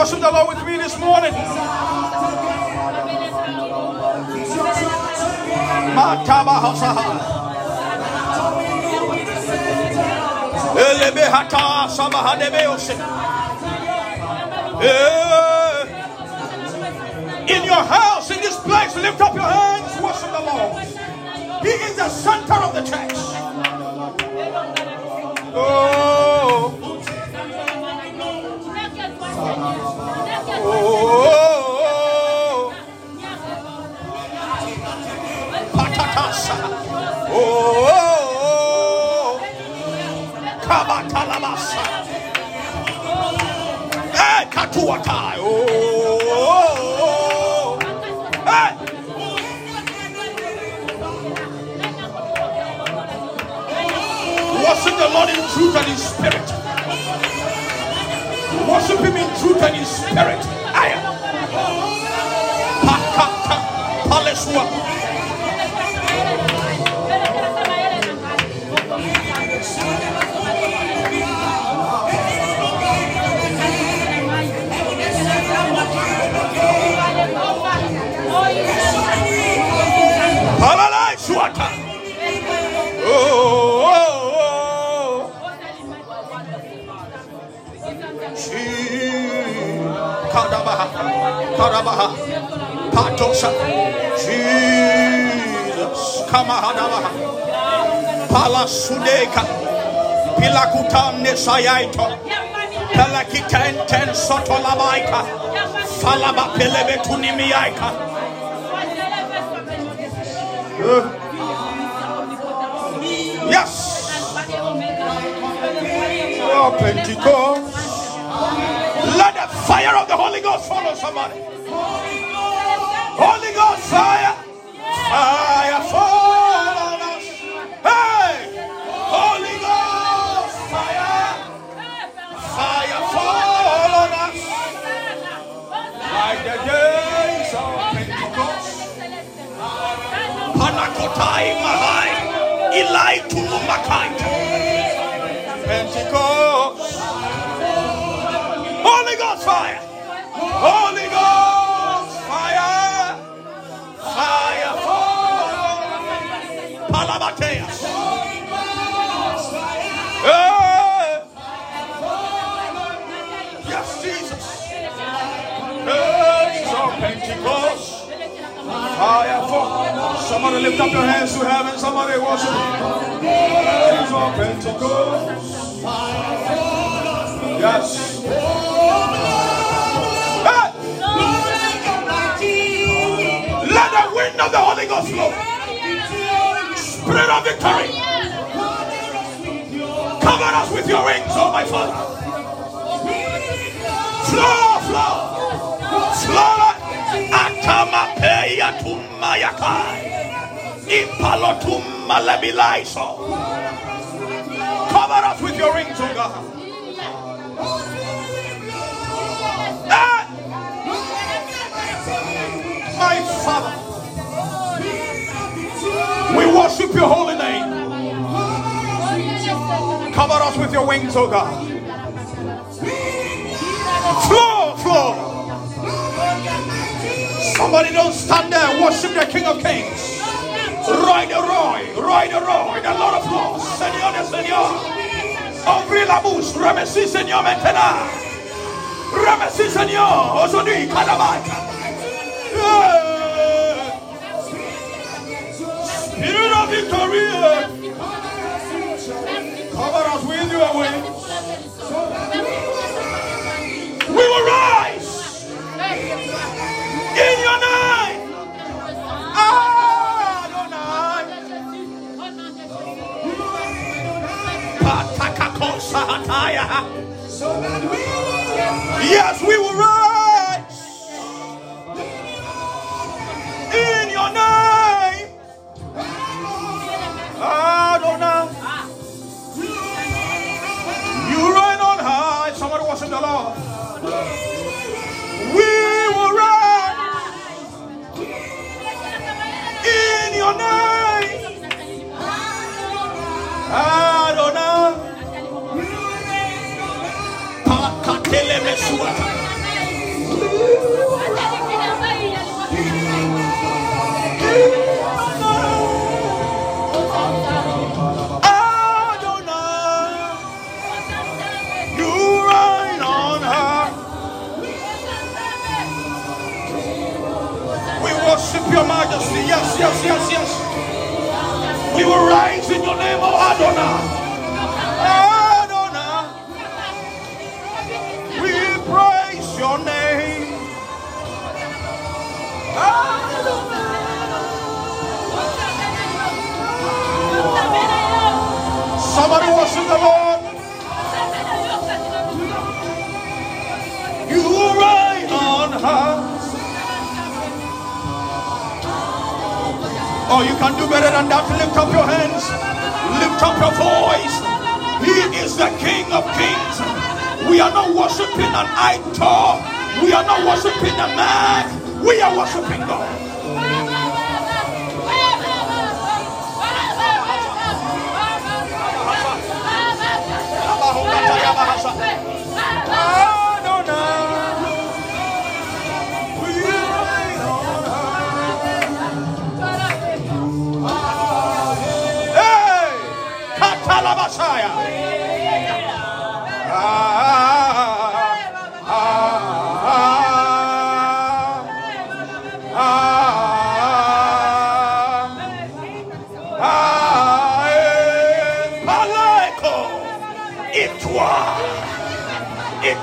worship the Lord with me this morning? Eh. In your house, in this place, lift up your hands, worship the Lord. He is the center of the church. Oh. Worship the Lord in truth and in spirit. Worship Him in truth and in spirit. Aya. Pakata Gee. Kadabaha. Kadabaha. Patosa. Jesus. Kamahadabaha. Palasudeka. Pilakutane sayaito. Pelakitenten sotolabaika. Falaba pelebe tunimiaika. Yes. Oh, Pentecost. Fire of the Holy Ghost follow somebody. Holy Ghost fire. Fire fall fire. Holy Ghost fire. Fire fall. Yes, Jesus. Pentecost. Fire fall. Somebody lift up your hands to heaven. Somebody worship. Days of Pentecost. Yes. Of the Holy Ghost flow. Spirit of victory. Cover us with your wings, oh my Father. Flow, flow. Flow. Atamapeya tumayakai. Impalotum malabilaiso. Cover us with your wings, oh God. Worship your holy name. Cover us with your wings, oh God. Flow, flow. Somebody don't stand there worship the King of Kings. Roy the Roy, Roy the Roy, the Lord of Lords, Señor de Señor. Ouvre la bouche, remercie Seigneur maintenant. Remercie Seigneur aujourd'hui, Kadabaka. Spirit of victory, cover us with your wings. We will rise in your name. Ah, Adonai. Patakakosahataya. Yes, we will rise Ah, Adonai. You reign on high. Somebody worship the Lord. We will rise in your name. Adonai. Pakatele mesuata. Yes, yes, yes, yes. We will rise in your name, O Adonai. Adonai. We praise your name. Adonai. Somebody worship the Lord. Oh, you can do better than that. Lift up your hands. Lift up your voice. He is the King of Kings. We are not worshiping an idol. We are not worshiping a man. We are worshiping God.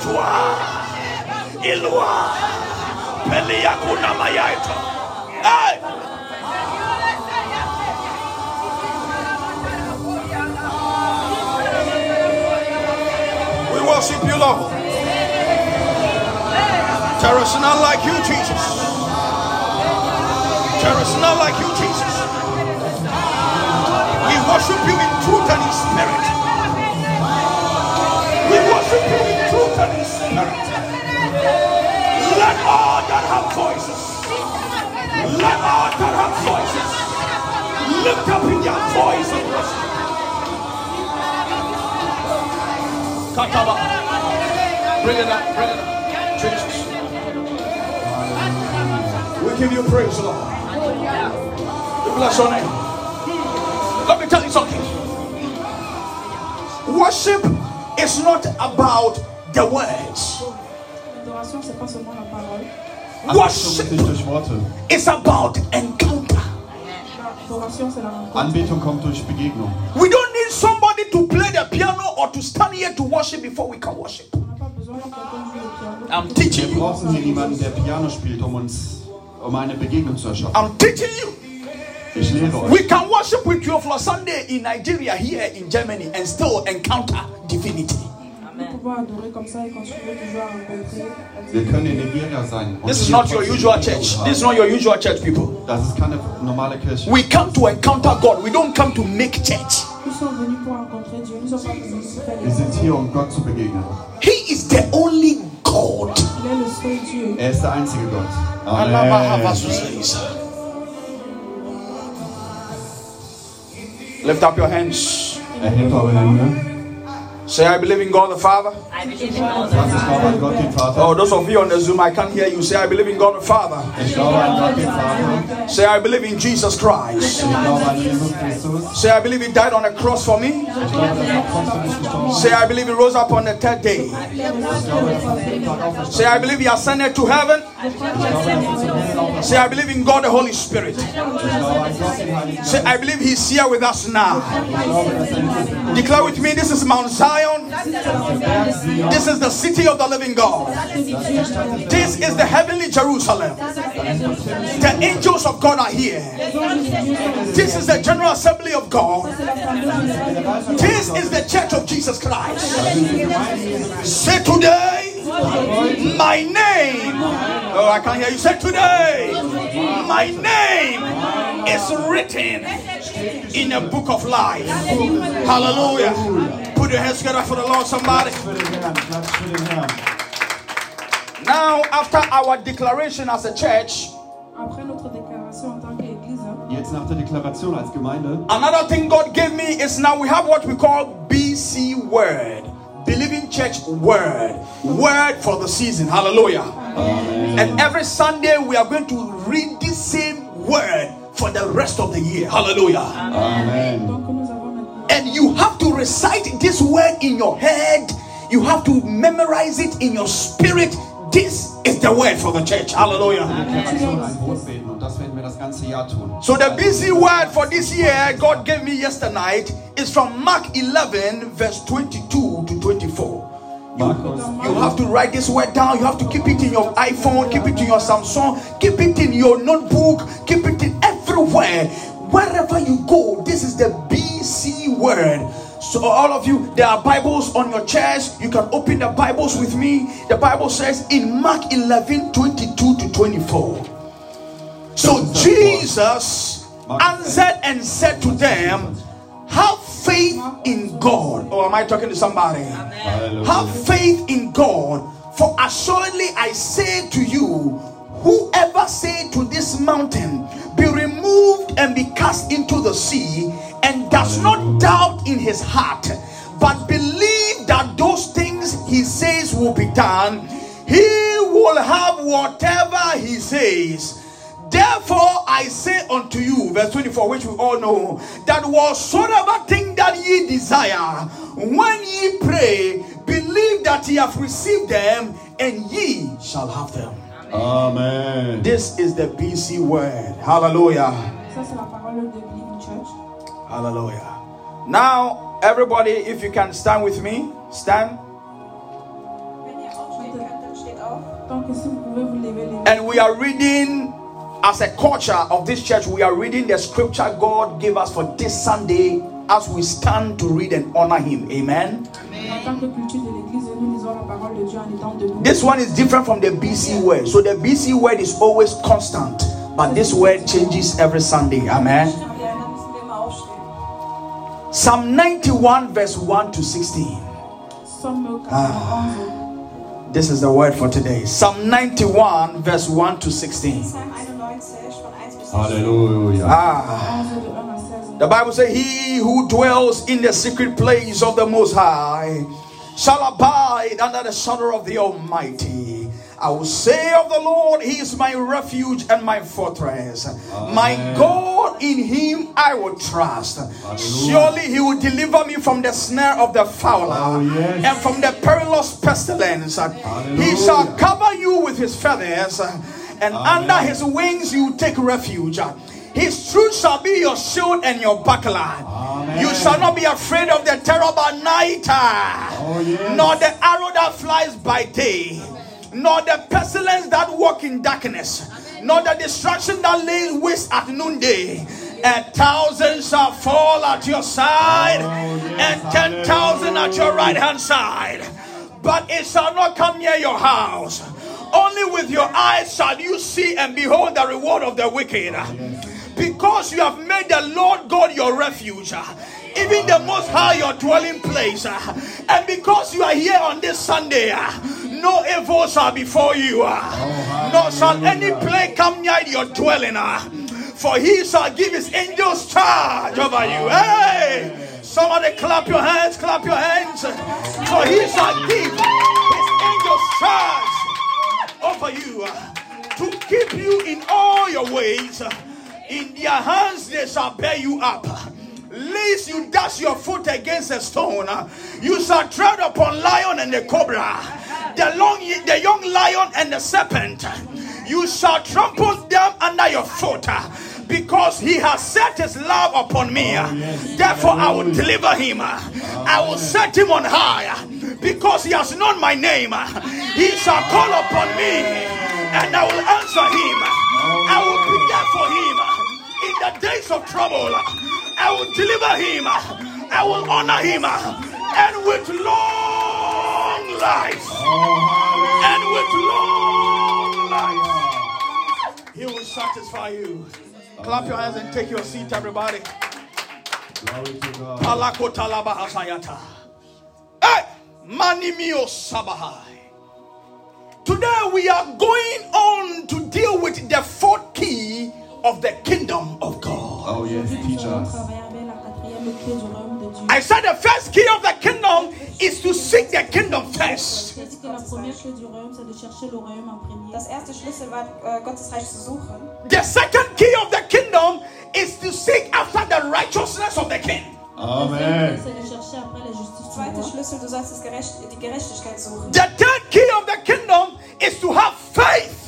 Toi, Mayaito. We worship you, Lord. There is none like you, Jesus. There is none like you, Jesus. We worship you in truth and in spirit. Spirit. Let all that have voices, let all that have voices, lift up in their voice and worship. Bring it up, bring it up. Jesus. We give you praise, Lord. We bless your name. Let me tell you something. Worship is not about the words. L'adoration, c'est pas seulement la parole. Worship nicht durch Worte. is about encounter. L'adoration, c'est la rencontre. Anbetung kommt durch Begegnung. We don't need somebody to play the piano or to stand here to worship before we can worship. On n'a pas besoin que quelqu'un joue au piano. I'm Wir teaching you. brauchen hier niemanden, der Piano spielt, um uns um eine Begegnung zu erschaffen. I'm teaching you. Ich lehre euch. We can worship with you for Sunday in Nigeria, here in Germany, and still encounter divinity. Nous adorer comme ça et continuer toujours à rencontrer la Wir divinité. können in Nigeria sein. und This is not your usual church. This is not your usual church, people. Das ist keine normale Kirche. We come to encounter God. We don't come to make church. Nous sommes venus pour rencontrer Dieu. Nous sommes pas venus pour faire Wir sind hier, um Gott zu begegnen. He is the only God. Il est le seul Dieu. Er ist der einzige Gott. Lift up your hands. Erhebt eure Hände. Say, I believe in God the Father. Sagt, ich glaube an Gott, den Vater. Oh, those of you on the Zoom, I can't hear you. Say, I believe in God the Father. Ich glaube an Gott, den Vater. Say, I believe in Jesus Christ. Ich glaube an Jesus Christus. Say, I believe He died on the cross for me. Ich glaube, dass trotzdem für mich gestorben ist. Say, I believe He rose up on the third day. Ich glaube, dass am dritten Tag auferstanden Say, I believe He ascended to heaven. ist. Ich glaube, dass zum Say, I believe in God the Holy Spirit. Ich glaube an Gott, den Heiligen Say, I believe He's here with us now. Ich glaube, dass nicht Declare with me, this is Mount Zion. This is the city of the living God. This is the heavenly Jerusalem. The angels of God are here. This is the General Assembly of God. This is the Church of Jesus Christ. Say today, my name. Oh, I can't hear you. Say today, my name is written in a book of life. Hallelujah. Put your hands together for the Lord, somebody. für den Herrn. Platz für den Now, after our declaration as a church, Après notre déclaration en tant qu'Église, Jetzt nach der Deklaration als Gemeinde another thing God gave me is now we have what we call BC Word. Believing Church Word. Word for the season. Hallelujah. And every Sunday we are going to read the same word for the rest of the year. Hallelujah. Amen. donc nous avons maintenant And you have to recite this word in your head. You have to memorize it in your spirit This is the word for the church. Hallelujah. So the BC word for this year God gave me yesterday is from Mark 11 verse 22 to 24. Markus, You have to write this word down. You have to keep it in your iPhone, keep it in your Samsung, keep it in your notebook, keep it in everywhere. Wherever you go, this is the BC word. So, all of you, there are Bibles on your chairs. You can open the Bibles with me. The Bible says in Mark 11 22 to 24. So, Jesus answered and said to them, Have faith in God. Or am I talking to somebody? Have faith in God, for assuredly I say to you, whoever say to this mountain, be removed and be cast into the sea, and does not doubt in his heart, but believe that those things he says will be done, he will have whatever he says. Therefore, I say unto you, verse 24, which we all know, that whatsoever thing that ye desire, when ye pray, believe that ye have received them, and ye shall have them. Amen. This is the BC word. Hallelujah. Ça, c'est la parole de Believing Church. Hallelujah. Now, everybody, if you can stand with me, stand. Wenn ihr aufstehen könnt, dann steht auf. Donc, si vous pouvez vous lever les mains. And we are reading, as a culture of this church, we are reading the scripture God gave us for this Sunday as we stand to read and honor Him. Amen. En tant que culture de l'Église, nous lisons la parole de Dieu en étant debout. This one is different from the BC word. So the BC word is always constant, but this word changes every Sunday. Amen. Psalm 91, verse 1 to 16. Somme 91. This is the word for today. Psalm 91, verse 1 to 16. Psalm 91 von 1 bis 16. Halleluja. Ah. 11 de 1 à 16. The Bible says, He who dwells in the secret place of the Most High shall abide under the shadow of the Almighty. I will say of the Lord, He is my refuge and my fortress. My God, in Him I will trust. Surely He will deliver me from the snare of the fowler Oh, yes. and from the perilous pestilence. He shall cover you with His feathers, and under His wings you take refuge. His truth shall be your shield and your buckler. You shall not be afraid of the terror by night, Oh, yes. nor the arrow that flies by day, nor the pestilence that walk in darkness, nor the destruction that lays waste at noonday. A thousand shall fall at your side, oh, and ten thousand at your right hand side, but it shall not come near your house. Only with your eyes shall you see and behold the reward of the wicked. Oh, because you have made the Lord God your refuge, even the Most High your dwelling place, and because you are here on this Sunday, no evil shall befall you, nor shall any plague come near your dwelling. For he shall give his angels charge over you. Hey! Somebody clap your hands, clap your hands. For he shall give his angels charge over you to keep you in all your ways. In their hands they shall bear you up. Lest you dash your foot against a stone, you shall tread upon lion and the cobra, the long, the young lion and the serpent. You shall trample them under your foot, because he has set his love upon me. Oh, Therefore, I will deliver him. I will oh. set him on high, because he has known my name. He shall call upon me, and I will answer him. I will be there for him the days of trouble. I will deliver him. I will honor him, and with long life, and with long life, he will satisfy you. Clap your hands and take your seat, everybody. Glory to God. Hey, Manimio Sabahai. Today we are going on to deal with the fourth key of the kingdom of God. Oh, yes, teach us. I said the first key of the kingdom is to seek the kingdom first. Das erste Schlüssel war, äh, Gottes Reich zu suchen. The second key of the kingdom is to seek after the righteousness of the king. Amen. Zweiter. Schlüssel, du sollst das Gerecht, die Gerechtigkeit suchen. The third key of the kingdom is to have faith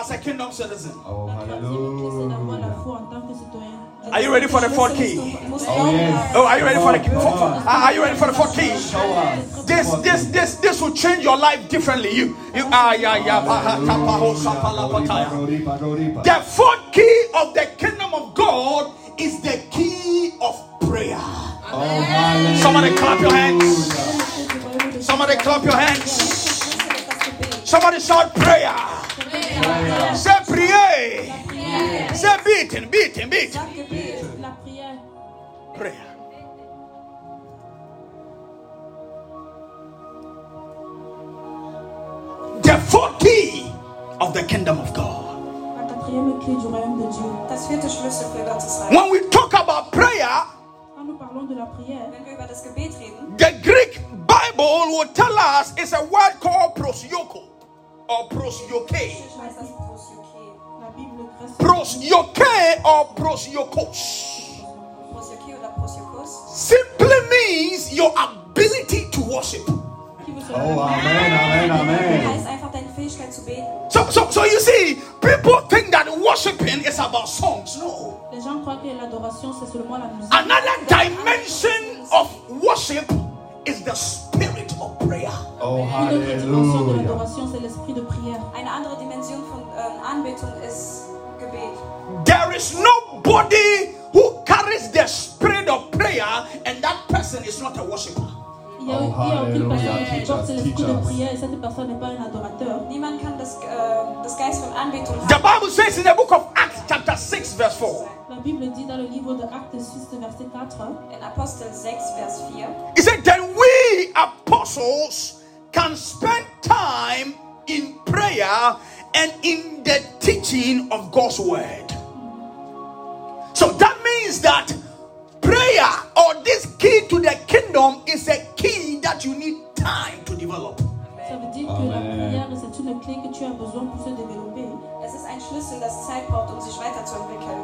as a kingdom citizen. Oh, La troisième clé, c'est d'avoir la hallelujah. foi en tant que citoyen. Are you ready for the fourth key? Oh, yes. Oh, are you ready for the Come for, for- are you ready for the fourth key? This this this this will change your life differently. You you ah yeah yeah. pa- ha- ta- pa- ho- sa- pa- la- pa- ta- ya. Go deeper, go deeper. The fourth key of the kingdom of God is the key of prayer. Oh. Somebody clap your hands. La clé du royaume de Somebody clap your hands. Schlüssel ist das Gebet. Somebody shout prayer. Say prier. Say beating, beating, beating. Sag Gebet. La prière. Prayer. The fourth key of the kingdom of God. La quatrième clé du royaume de Dieu. Das vierte Schlüssel für Gottes Reich. When we talk about prayer, Quand nous parlons de la prière, Wenn wir über das Gebet reden, the Greek Bible will tell us it's a word called prosyoko or prosyoke. heißt das Prosioke. la Bible grèce Prosyoke or prosyokos Prosioke oder Prosiokos. simply means your ability to worship. qui veut se Oh, amen, amen, amen. Heißt einfach deine Fähigkeit zu beten. So, so, so you see, people think that worshiping is about songs. No. Les gens croient que l'adoration c'est seulement la musique. Another dimension of worship is the spirit of prayer. Oh, Une autre dimension de l'adoration c'est l'esprit de prière. Eine andere Dimension von ähm, euh, Anbetung ist Gebet. There is nobody who carries the spirit of prayer, and that person is not a worshiper. Il y a, Oh, il y a aucune hallelujah. personne qui Teach porte us, l'esprit teach de us. prière et cette personne n'est pas un adorateur. Niemand kann das, äh, das Geist von Anbetung The haben. Bible says in the book of Acts, chapter 6, verse 4, La Bible dit dans le livre de Actes 6, verset 4, In Apostel 6, Vers 4. it said, Then we apostles can spend time in prayer and in the teaching of God's word. So that means that prayer or this key to the kingdom is a key that you need time to develop. ça veut dire que la prière c'est une clé que tu as besoin pour se développer. Es ist ein Schlüssel, das Zeit braucht, um sich weiterzuentwickeln.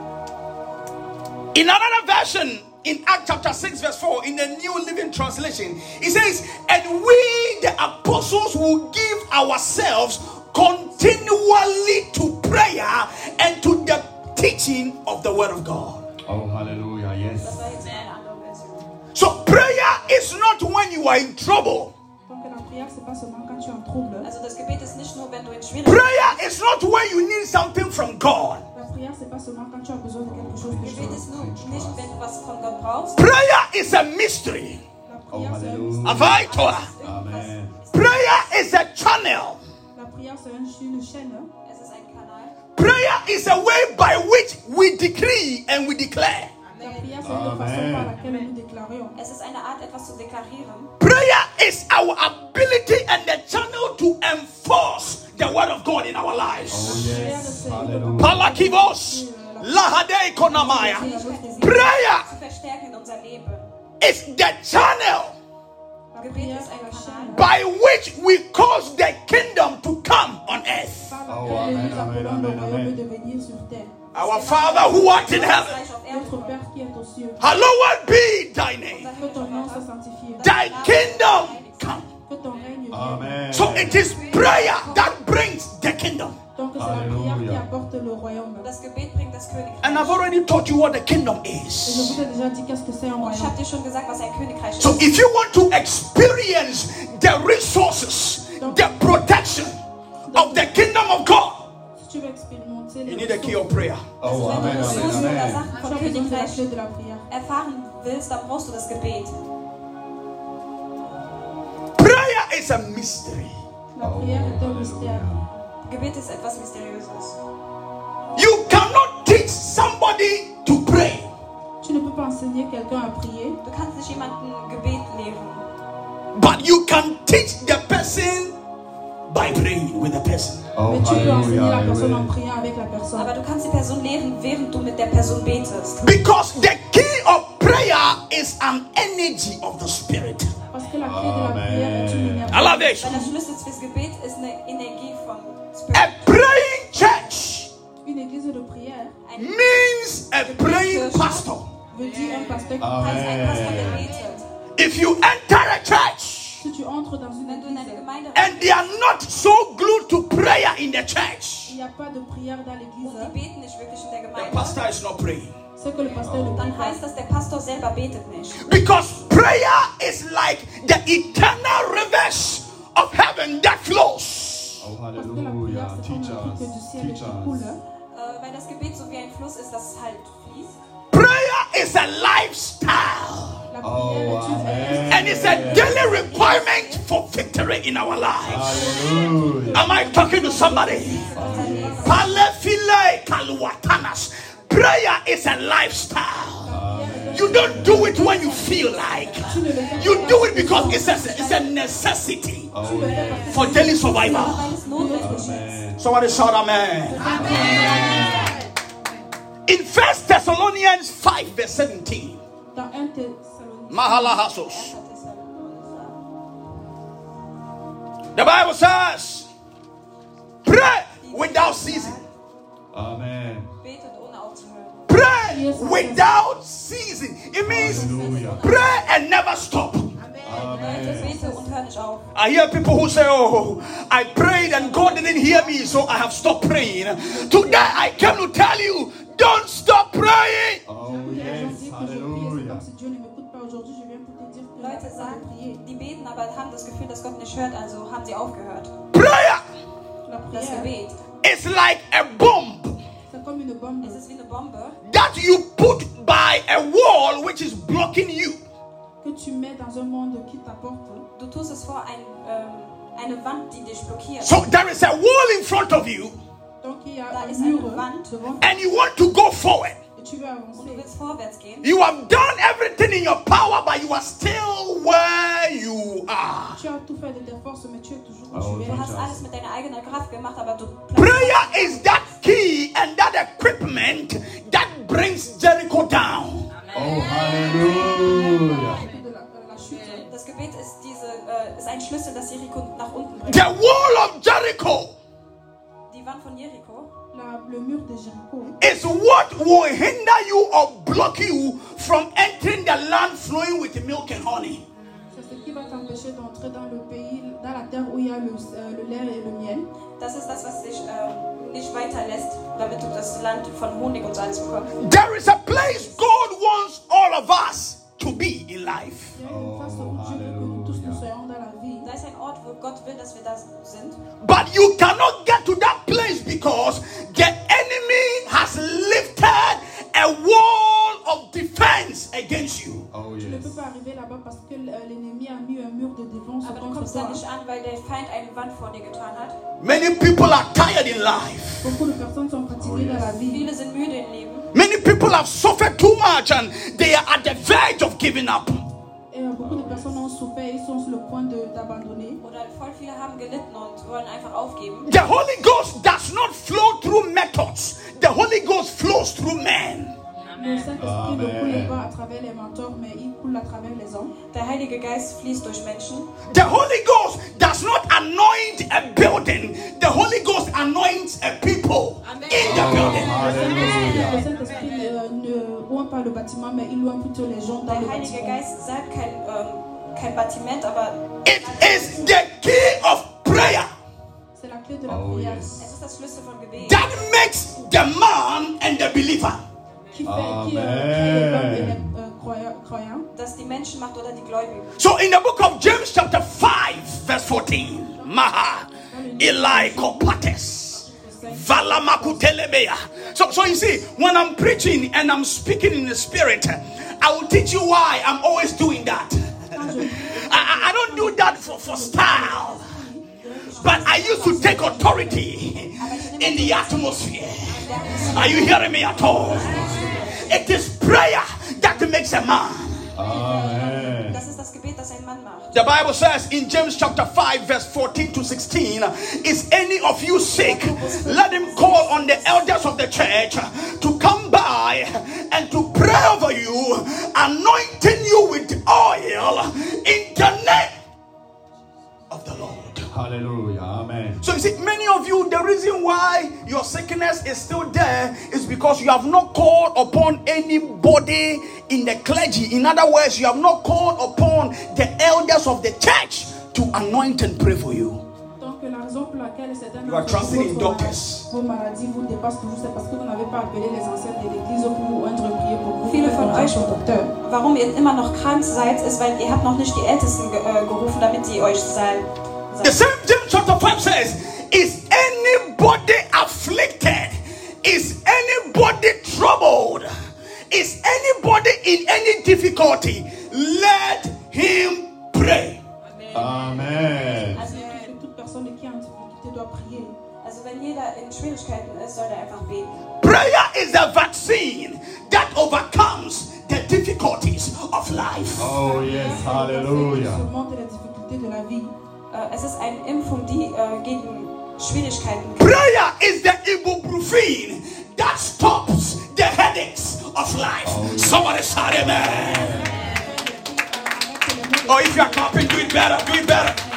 In another version, in Acts chapter 6, verse 4, in the New Living Translation, it says, And we, the apostles, will give ourselves continually to prayer and to the teaching of the Word of God. Oh, hallelujah. Yes. war jetzt eine andere Version. So, prayer is not when you are in trouble, Donc la prière c'est pas seulement quand tu es en trouble. Also das Gebet ist nicht nur, wenn du in Schwierigkeiten prayer is not when you need something from God. La prière c'est pas seulement quand tu as besoin de quelque chose de Gebet Dieu. ist nur nicht, wenn du was von Gott brauchst. Prayer is a mystery. La Oh, prière c'est un hallelujah. mystère. Avai Torah. Amen. Prayer is a channel. La prière c'est un- une chaîne. Es ist ein Kanal. Prayer is a way by which we decree and we declare. La prière c'est une façon Amen. par laquelle nous déclarions. Es ist eine Art, etwas zu deklarieren. Prayer is our ability and the channel to enforce the word of God in our lives. Oh, yes. Palakivos, lahade konamaya. Prayer zu verstärken in unser Leben. is the channel La Gebet prière ist ein est la chaîne by which we cause the kingdom to come on earth. Oh, amen, amen, amen. Our Father who art in heaven, Reich auf Erden Notre kommt. Père qui est aux cieux, hallowed be thy name. que ton nom soit sanctifié, Thy kingdom come. Amen. So it is prayer that brings the kingdom. Donc c'est la prière qui Alléluia. apporte le royaume. Das Gebet bringt das Königreich. And I've already taught you what the kingdom is. vous ai déjà dit qu'est-ce que c'est un Und ich royaume. habe dir schon gesagt, was ein Königreich So if you want to experience the resources, the protection of the kingdom of God, Si tu veux expérimenter you need a key of prayer. Oh, Amen, Amen, Amen. Is a mystery. La prière est un mystère. Gebet ist etwas Mysteriöses. You cannot teach somebody to pray, Tu ne peux pas enseigner quelqu'un à prier, Du kannst nicht jemanden Gebet lehren, but you can teach the person by praying with the person. Oh, mais tu peux enseigner hallelujah. personne en Amen. priant avec la personne. Ah, aber du kannst die Person lehren, während du mit der Person betest. Because the key of prayer is an energy of the spirit. Parce que la clé de la prière est une énergie. I love it. Weil der Schlüssel fürs Gebet ist eine Energie vom A praying church Une église de prière Ein means a praying pastor. veut dire un pasteur qui Amen. heißt ein Pastor, der betet. If you enter a church Si tu entres dans une Wenn du in eine église, and they are not so glued to prayer in the church, il n'y a pas de prière dans und l'église, die beten nicht wirklich in der the Gemeinde, pastor is not praying. que ne dann heißt das, der Pastor selber betet nicht. Because prayer is like the eternal rivers of heaven that flows. Oh, que Halleluja. Teach us. Teach us. Weil das Gebet so wie ein Fluss ist, das halt fließt. Prayer is a lifestyle. Oh, prière est une Amen. And it's a daily requirement for victory in our lives. Hallelujah. Am I talking to somebody? Prayer is a lifestyle. You don't do it when you feel like. You do it because it's a, it's a necessity for daily survival. Weil es notwendig ist. Amen. Somebody shout amen. In First Thessalonians 5 verse 17. Dans 1 Thessaloniciens, Mahala Hasos. The Bible says, pray without ceasing. Amen. Betet ohne aufzuhören. Pray without ceasing. It means Hallelujah. pray and never stop. Amen. Bete und hör nicht auf. I hear people who say, Oh, I prayed and God didn't hear me, so I have stopped praying. Today I came to tell you, don't stop praying. Oh, yes. disent que je prie, c'est Hallelujah. Leute sagen, prier. die beten, aber haben das Gefühl, dass Gott nicht hört, also haben sie aufgehört. Prayer La Das Gebet, is like a bomb c'est comme une bombe es ist wie eine Bombe, that you put by a wall which is blocking you. que tu mets dans un monde qui t'apporte. du tust es vor ein, ähm, eine Wand, die dich blockiert. So there is a wall in front of you, Donc il y a Da ist eine Wand. and you want to go forward. Und du willst vorwärts gehen. You have done everything in your power, but you are still where you are. Tu as tout fait de tes forces, mais tu es toujours où tu Du hast alles mit deiner eigenen Kraft gemacht, aber du Prayer is that key and that equipment that brings Jericho down. Oh, hallelujah. Chute. Das Gebet ist, diese, äh, ist ein Schlüssel, das Jericho nach unten bringt. The wall of Jericho Die Wand von Jericho La- le mur de Jéricho is what will hinder you or block you from entering the land flowing with milk and honey? c'est ce qui va t'empêcher d'entrer dans le pays, dans la terre où il y a le, euh, le lait et le miel. Das ist das, was dich ähm, nicht weiterlässt, damit du das Land von Honig und Salz bekommst. There is a place God wants all of us to be in life. Il y a une place où Dieu veut que nous tous nous soyons dans la Gott will, dass wir da sind. But you cannot get to that place because the enemy has lifted a wall of defense against you. Oh, Tu ne peux pas arriver là-bas parce que euh, l'ennemi a mis un mur de défense Aber du contre kommst da nicht an, weil der Feind eine Wand vor dir getan hat. Many people are tired in life. Beaucoup de personnes sont fatiguées oh, dans la vie. Viele sind müde im Leben. Many people have suffered too much and they are at the verge of giving up. Personnes ont souffert, ils sont sur le point de- d'abandonner. Oder voll viele haben gelitten und wollen einfach aufgeben. The Holy Ghost does not flow through methods, the Holy Ghost flows through men. Le Saint-Esprit ne coule pas à travers les mentors, mais il coule à travers les hommes. Der Heilige Geist fließt durch Menschen. The Holy Ghost does not anoint a building, the Holy Ghost anoints a people in the building. Le Saint-Esprit euh, ne loin pas le bâtiment, mais il loin plutôt les gens dans Der Heilige. Geist sagt kein, ähm, kein Bâtiment, aber It is the key of prayer C'est la clé de la Oh, prière yes. es ist das Schlüssel von Gebet. that makes the man and the believer. Qui fait, qui, euh, crée les hommes et Amen. croyants. croyants. Das die Menschen macht oder die Gläubigen. So in the book of James, chapter 5, verse 14, Maha, Eli Kopates. So, so you see, when I'm preaching and I'm speaking in the spirit, I will teach you why I'm always doing that. I, I- I don't do that for, for style, but I used to take authority in the atmosphere. Are you hearing me at all? It is prayer that makes a man. Amen. Das ist das Gebet, das ein The Bible says in James chapter 5, verse 14 to 16, Is any of you sick? Let him call on the elders of the church to come by and to pray over you, anointing you with oil in the name of the Lord. Hallelujah. Amen. So you see, many of you, the reason why your sickness is still there is because you have not called upon anybody in the clergy. In other words, you have not called upon the elders of the church to anoint and pray for you. You are d'entre trusting in votre doctors. maladies- vos maladies vous dépassent toujours, c'est parce que vous n'avez pas appelé les ancêtres de l'église pour vous oindre prier pour vous. Viele Faites von confiance euch- au docteur. Warum ihr immer noch krank seid, ist, weil ihr habt noch nicht die Ältesten ge äh, gerufen, damit sie euch sein. The same James chapter 5 says, Is anybody afflicted? Is anybody troubled? Is anybody in any difficulty? Let him pray. Amen. Also, jeder in Schwierigkeiten ist, soll er einfach beten. Prayer is the vaccine that overcomes the difficulties of life. Oh yes, Se Halleluja. surmonte les difficultés de la vie. Äh, es ist eine Impfung, die äh, gegen Schwierigkeiten Prayer is the ibuprofen that stops the headaches of life. Somebody shout amen. Or if you are clapping, do it better, do it better.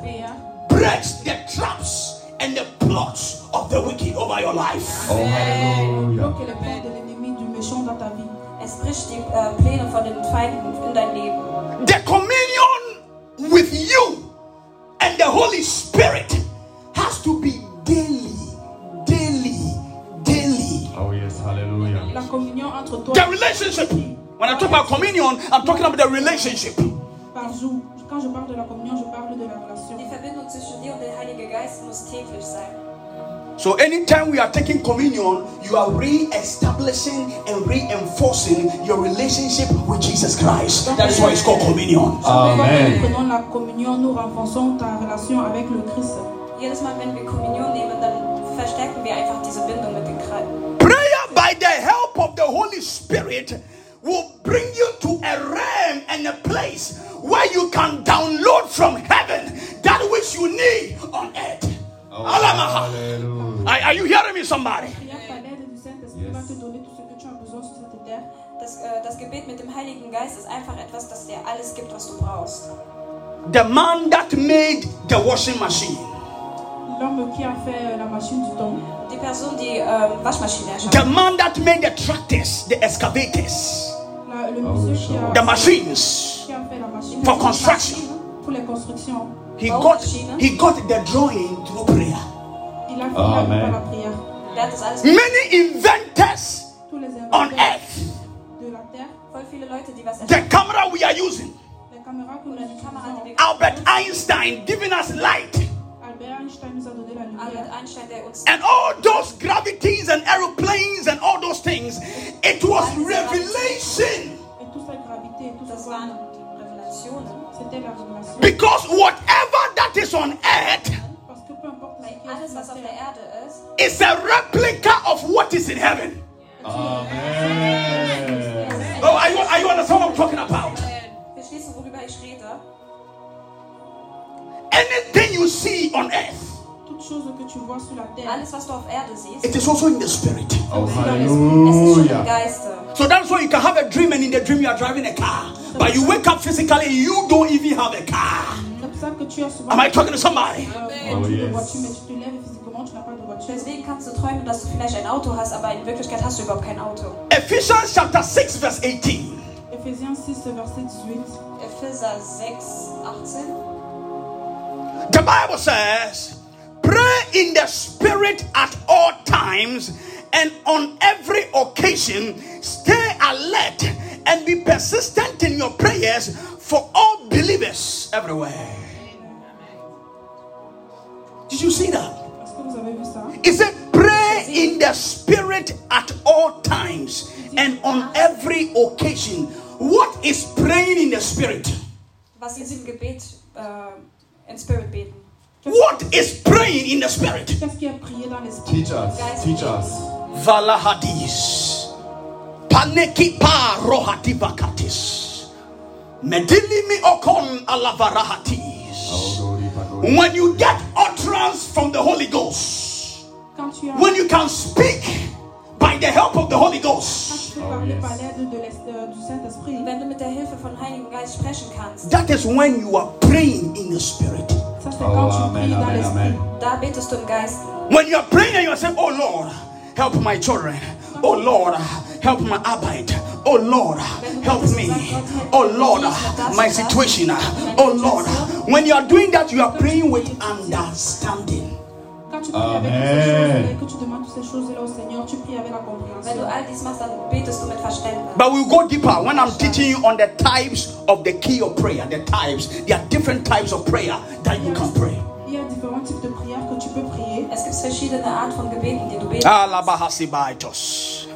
Prayer breaks the traps and the plots of the wicked over your life. Oh Halleluja. Bloque les plans de l'ennemi, du méchant dans ta vie. Es bricht die Pläne von den Feinden in dein Leben. The communion with you and the Holy Spirit has to be daily, daily, daily. Oh yes, Halleluja. La communion entre toi The relationship. When I talk about communion, I'm talking about the relationship. Par jour. Quand je parle de la communion, je parle de la relation. Die Verbindung zwischen dir und dem Heiligen Geist muss täglich sein. So anytime we are taking communion, you are re-establishing and reinforcing your relationship with Jesus Christ. That is why it's called communion. Quand nous la communion, nous renforçons ta relation avec le Christ. Jedes Mal, wenn wir Kommunion nehmen, dann verstärken wir einfach diese Bindung mit dem Kreis. Prayer by the help of the Holy Spirit will bring you to a realm and a place where you can download from heaven that which you need on earth. Oh, Alamaha. Halleluja. Are, are you hearing me, somebody? Prière par l'aide du Saint-Esprit va te donner tout ce que tu as besoin sur cette terre. Das, äh, das Gebet mit dem Heiligen Geist ist einfach etwas, das dir alles gibt, was du brauchst. The man that made the washing machine, L'homme qui a fait euh, la machine du temps, Die Person, die ähm, euh, Waschmaschine the man that made the tractors, the excavators, la- le Oh, monsieur qui a, the machines, qui a fait la machine for construction. pour les constructions, he got he got the drawing through prayer. il a fait la Amen. par la prière. Der hat das alles. Many inventors Tous les on earth, de la terre, Voll viele Leute, die was the camera we are using, les caméras que nous Oder die Kamera, die utilisons. wir. Albert Einstein giving us light, Albert Einstein nous a donné la Albert lumière. Einstein, der uns. and all those gravities and aeroplanes and all those things. It was revelation Et toute cette gravité, tout Das waren Revelationen. c'était la révélation. because whatever that is on earth Parce que peu importe ce Weil qui est alles, sur was la auf der terre, Erde ist, is a replica of what is in heaven. Amen. Oh, are you, are you understand what I'm talking about? Anything you see on earth, toute chose que tu vois sur la terre, Alles, was du auf Erde siehst, it is also in the spirit. Oh es ist schon im Halleluja. Geiste. So that's why you can have a dream, and in the dream you are driving a car, but you wake up physically and you don't even have a car. c'est pour ça que tu as souvent Am I talking to somebody? euh, Oh, yes. voiture, mais tu te lèves et physiquement tu n'as pas de voiture. Deswegen kannst du träumen, dass du vielleicht ein Auto hast, aber in Wirklichkeit hast du überhaupt kein Auto. Ephesians chapter 6, verse 18. Ephésiens 6, verset 18. Epheser 6, 18. The Bible says, Pray in the spirit at all times and on every occasion, stay alert and be persistent in your prayers for all believers everywhere. Did you see that? Ça? It Pray in the spirit at all times and on every occasion. What is praying in the spirit? Was ist im Gebet, äh, in Spirit beten? What is praying in the spirit? Qu'est-ce qui est prié dans l'esprit? Teach us. Teach us. Valahadis. Paneki pa rohati vakatis. Medilimi okon alavarahatis. Glory, glory. When you get utterance from the Holy Ghost, Quand tu as when you can speak by the help of the Holy Ghost, tu peux parler par l'aide de l'es- euh, du Saint-Esprit, Wenn du mit der Hilfe von Heiligen Geist sprechen kannst, that is when you are praying in the spirit. Oh, amen, amen, amen. da betest du im Geist. When you are praying and you are saying, Oh Lord, help my children. Oh Lord, help my Abide. Oh Lord, help me. Oh Lord, my situation. Oh Lord. When you are doing that, you are praying with understanding. Quand tu pries avec toutes ces choses-là et que tu demandes toutes ces choses-là au Seigneur, tu pries avec la Wenn compréhension. du all dies machst, dann betest du mit Verständnis. But we'll go deeper when I'm teaching you on the types of the key of prayer. The types. There are different types of prayer that you can pray. Il y a différents types de prières que tu peux prier. Es gibt verschiedene Art von Gebeten, die du beten Ah, Alabahasibaitos.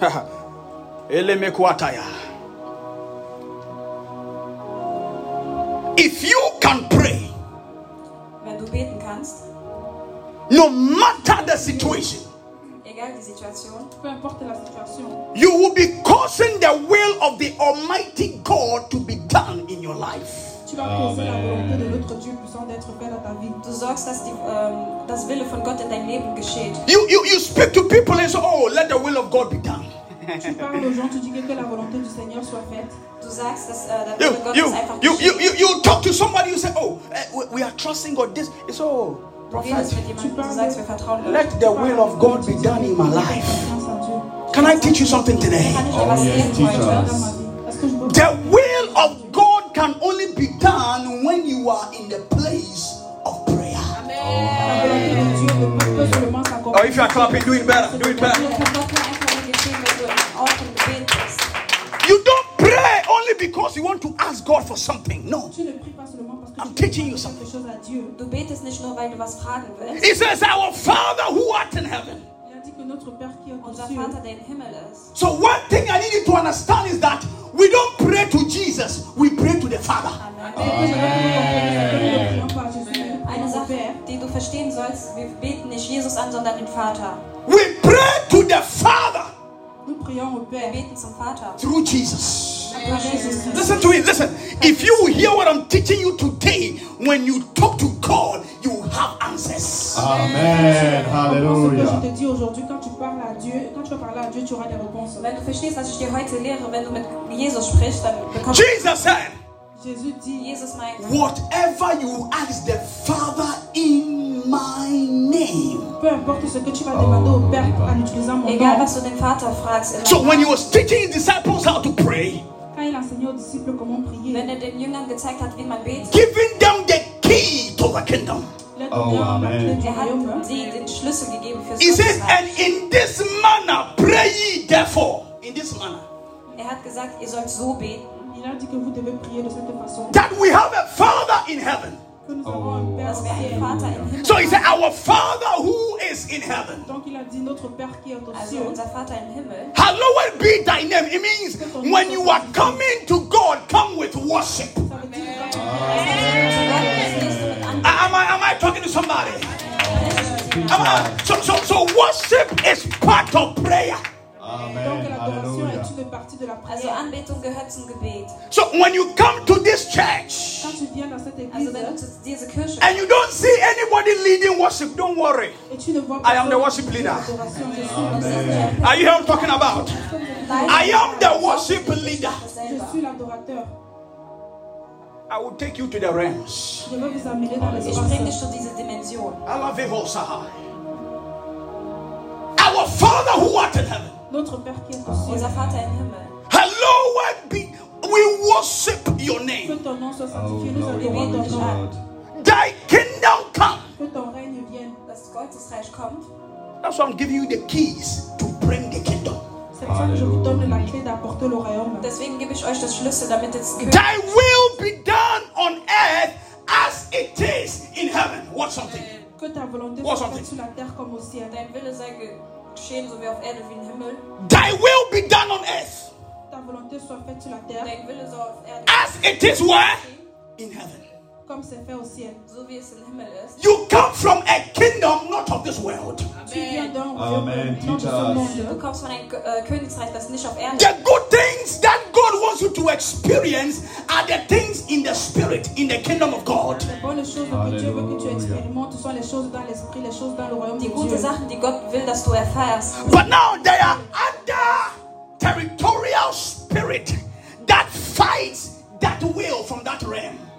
Elemekuataya. If you can pray, Wenn du beten kannst, no matter the situation, egal die Situation, Peu importe la situation, you will be causing the will of the Almighty God to be done in your life. tu vas causer la volonté de notre Dieu puissant d'être fait dans ta vie. du sorgst, dass die, ähm, das Wille von Gott in deinem Leben geschieht. You, you, you speak to people and say, Oh, let the will of God be done. Tu parles aux gens, tu dis que, que la volonté du Seigneur soit faite. Du sagst, dass äh, der You, Wille you, Gottes einfach you, you, you, you talk to somebody, you say, Oh, eh, we, we are trusting God. This is oh, Du prophet. mit jemandem, du sagst, wir vertrauen Gott. Let the will of God be done in my life. Confiance en Dieu. Can I teach you something today? Kann ich dir Oh, yes, lehren teach heute? Dans us. ma vie. Est-ce que je peux The will of God can only be done when you are in the place of prayer. La volonté de Dieu ne peut, peut seulement s'accomplir. Oh, if you are clapping, do it better. Do it better. Das kann Gott nur einfach nur geschehen, wenn du im Ort im Gebet bist. You don't pray only because you want to ask God for something. No. Tu ne pries pas seulement parce que I'm teaching you something. quelque chose à Dieu. Du betest nicht nur, weil du was fragen willst. He says, Our Father who art in heaven. Il a dit que notre Père qui est aux Unser Vater, der im Himmel ist. So, one thing I need you to understand is that we don't pray to Jesus, we pray to the Father. Amen. que je veux que vous compreniez, c'est que nous ne prions pas à Jésus, mais nous Eine Sache, die du verstehen sollst, wir beten nicht Jesus an, sondern den Vater. We pray to the Father Nous prions au Wir beten zum Vater. through Jesus. Listen to it. Listen. If you hear what I'm teaching you today, when you talk to God, you have answers. Amen. Comprends ce que je Hallelujah. te dis aujourd'hui, quand tu parles à Dieu, quand tu vas parler à Dieu, tu auras des réponses. Wenn du verstehst, was ich dir heute lehre, wenn du mit Jesus sprichst, dann bekommst Jesus said, Jésus dit, Jesus meint, Whatever you ask the Father in my name. peu importe ce que tu vas demander au Père en utilisant mon egal nom. was du den Vater fragst, in So when he was teaching his disciples how to pray, Quand il enseignait aux disciples comment prier, wenn er den Jüngern gezeigt hat, wie man betet, giving them the key to the kingdom. il a Oh, Amen. er hat sie den Schlüssel gegeben fürs He says, and in this manner pray ye therefore. In this manner. Er hat gesagt, ihr sollt so beten, Il a dit que vous devez prier de cette façon. That we have a Father in heaven. Que nous avons un Père dass au wir einen ciel. Vater im Himmel So he said. Our Father who is in heaven. Donc il a dit notre Père qui est aux Also cieux. unser Vater im Himmel. Hallowed be thy name. It means when you are coming to God, come with worship. Ça veut dire que quand Also Gott, das liest du mit anderen. Am I, am I talking to somebody? Am I- so, so, so worship is part of prayer. Donc Amen. L'adoration Hallelujah. est une partie de la Also. Anbetung gehört zum Gebet. So when you come to this church Quand tu viens dans cette Also église wenn du zu dieser Kirche and you don't see anybody leading worship, don't worry. et tu ne vois I am the worship leader. l'adoration, je suis Amen. Are you hear what I'm talking about? I am the worship leader. Je suis l'adorateur. I will take you to the realms. Je vais vous amener dans Ich bringe dich zu dieser Dimension. Alavehosaha. Our Father who art in heaven. Notre Père qui est aux cieux. Hallowed be. We worship your Que name. ton nom soit Oh, sanctifié. Nous adorons ton nom. God. Thy kingdom come. Que ton règne vienne. Das Gottesreich kommt. That's why I'm giving you the keys to bring the kingdom. C'est pour ça que je vous donne la clé d'apporter le royaume. Deswegen gebe ich euch das Schlüssel, damit es Thy will be done on earth as it is in heaven. What something? Que ta volonté soit faite sur la terre comme au ciel. Dein Wille sei geschehen, so wie auf Erde wie. Thy will be done on earth Ta volonté soit faite sur la terre Dein Wille soll auf Erde as it is where? In heaven. Comme c'est fait au ciel. so wie es im Himmel ist. You come from a kingdom not of this world. Tu Amen. royaume Teach us. Du monde. kommst von einem Königreich, das nicht auf Erde The good things that God wants you to experience are the things in the spirit, in the kingdom of God. Les bonnes choses que Dieu veut que tu Alléluia. expérimentes sont les choses dans l'esprit, les choses dans le royaume de Die gute Sachen, die Gott will, dass du erfährst. But now they are under territorial spirit that fights that will from that realm.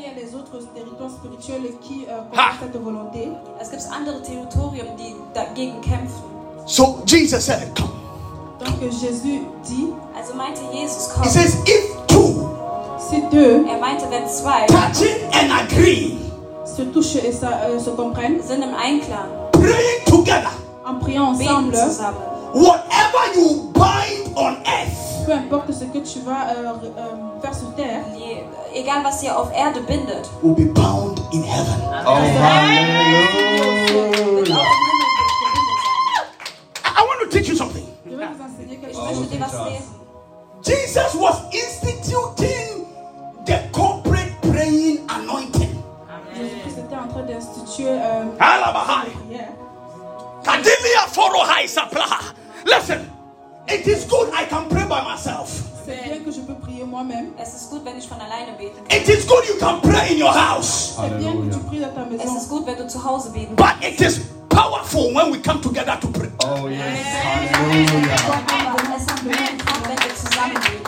Il y a les autres territoires spirituels qui euh, combattent cette volonté. Es gibt andere Territorien, die dagegen kämpfen. So Jesus said, Come. Donc Jésus dit, Also meinte Jesus, He komm. says, if two si deux Er meinte, wenn zwei touching and agreeing, se touchent et ça, euh, se comprennent, sind im Einklang, praying together, en priant ensemble, zusammen. whatever you bind on earth peu importe ce que tu vas euh, euh, sur terre, Die, egal was ihr auf Erde bindet, will be bound in heaven. Oh, hallelujah. I want to teach you something. je vais vous enseigner quelque ich chose. möchte dir was Jesus. was instituting the corporate praying anointing. Jésus-Christ était en train d'instituer euh, saplaha. Listen, it is good I can pray by myself. C'est bien que je peux prier moi-même. Es ist gut, wenn ich von alleine beten kann. It is good you can pray in your house. C'est bien que tu Hallelujah. pries dans Es ist gut, wenn du zu Hause beten But it is powerful when we come together to pray. Oh, yes. Hallelujah. Aber es hat mehr Kraft, wenn wir zusammen beten.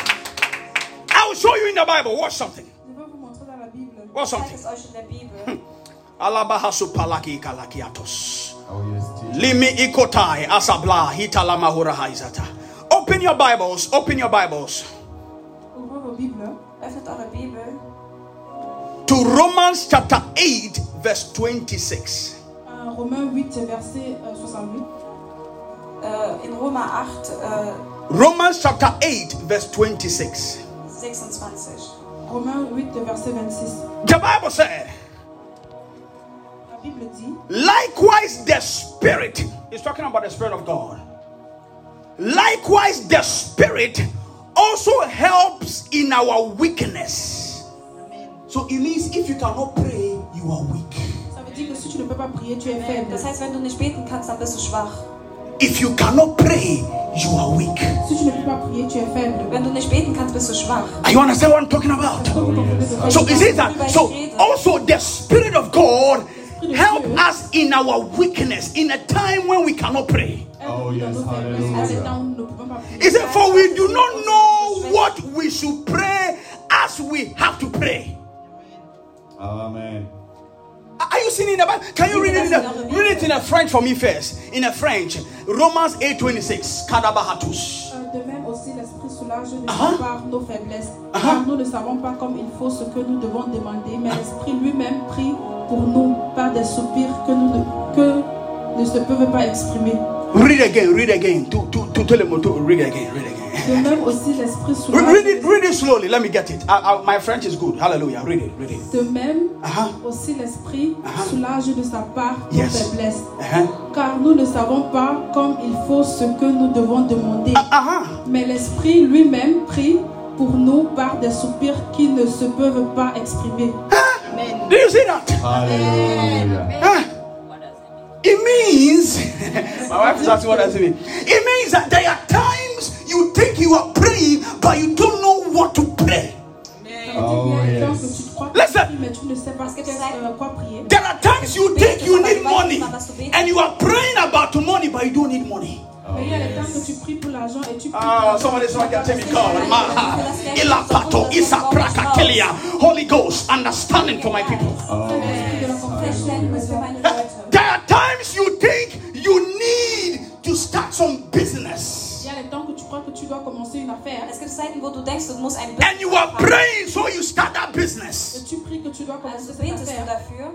I will show you in the Bible. Watch something. Je vais vous montrer dans la Bible. Watch something. es euch in der Bibel. Hmm. Alabahasu palaki kalakiatos. Oh. Limi ikotai asabla hitalama hura haizata. Open your Bibles. Open your Bibles to Romans chapter 8, verse 26. Uh, Romains 8, verset euh, 68. äh, uh, in Römer 8, uh, Romans chapter 8, verse 26. 26. Romains 8, verset 26. The Bible said, La Bible dit likewise the Spirit is talking about the Spirit of God. Likewise, the Spirit also helps in our weakness. So it means if you cannot pray, you are weak. Ça veut dire que si tu ne peux pas prier, tu es faible. Das heißt, wenn du nicht beten kannst, dann bist du schwach. If you cannot pray, you are weak. Si tu ne peux pas prier, tu es faible. Wenn du nicht beten kannst, bist du schwach. Are you understand what I'm talking about? Yes. So is it that so also the Spirit of God help us in our weakness in a time when we cannot pray. Oh, yes. Hallelujah. He said, For we do not know what we should pray as we have to pray. Amen. Are you seeing in the Bible? Can you read it in the, read it in a French for me first? In a French, Romans 8:26. Kadabahatus. Euh, De même aussi, l'Esprit soulage Ah. par nos faiblesses. Ah. Car nous ne savons pas comme il faut ce que nous devons demander, mais l'Esprit lui-même prie pour nous par des soupirs que nous ne, que ne se peuvent pas exprimer. Read again, read again. To to to tell him to read again, read again. De même aussi, l'Esprit Re- soulage. Read it, read it slowly. Let me get it. I, I, my French is good. Hallelujah. Read it, read it. De même Uh-huh. aussi, l'Esprit Ah. soulage de sa part nos Yes. faiblesses. Uh-huh. Car nous ne savons pas comme il faut ce que nous devons demander. Uh-huh. Mais l'Esprit lui-même prie pour nous par des soupirs qui ne se peuvent pas exprimer. Do you see that? Hallelujah. Huh? It means, my wife is asking what does it mean. It means that there are times you think you are praying, but you don't know what to pray. Oh, Il y a des temps yes. que tu crois que Listen. tu pries, mais tu ne sais pas Parce que qu'est-ce- tu sais- quoi prier. There are times you think you need money, and you are praying about money, but you don't need money. Oh, Mais il y a des temps yes. que tu pries pour l'argent et tu pries Ah, pour somebody l'argent. so can tell me God. Maha, Ilapato, Isapraka, Kelia, Holy Ghost, understanding for my people. Oh, L'esprit times you think you need to start some business. Il y a des temps que tu crois que tu dois commencer une affaire Es gibt Zeiten, wo du denkst, du musst ein And you are praying, so you start that business. et tu pries que tu dois commencer Also cette betest affaire. dafür.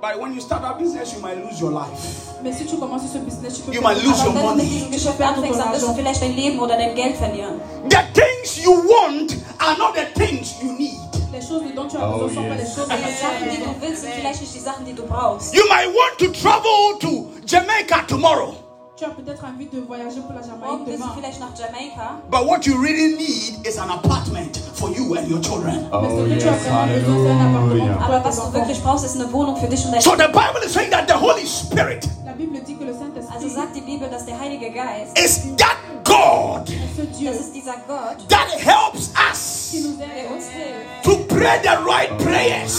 But when you start that business, you might lose your life. Mais si tu commences ce business, tu peux You might lose ton your Aber wenn du mit money. diesem Geschäft anfängst, dann wirst du vielleicht dein Leben oder dein Geld verlieren. The things you want are not the things you need. Les choses dont tu as Oh, besoin sont pas les choses Die Sachen, die du willst, sind vielleicht nicht die Sachen, die du brauchst. You might want to travel to Jamaica tomorrow, tu as peut-être envie de voyager pour la Jamaïque demain. vielleicht nach Jamaika. but what you really need is an apartment for you and your children. Oh, ce que tu as yes. vraiment besoin, c'est un appartement Hallelujah. Aber was du wirklich brauchst, ist eine Wohnung für dich und deine So the Bible is saying that the Holy Spirit La Bible dit que le Also Saint-Esprit sagt die Bibel, dass der Heilige Geist, is that God est ce Dieu das ist dieser Gott, that helps us qui nous der aide uns hilft. to pray the right prayers.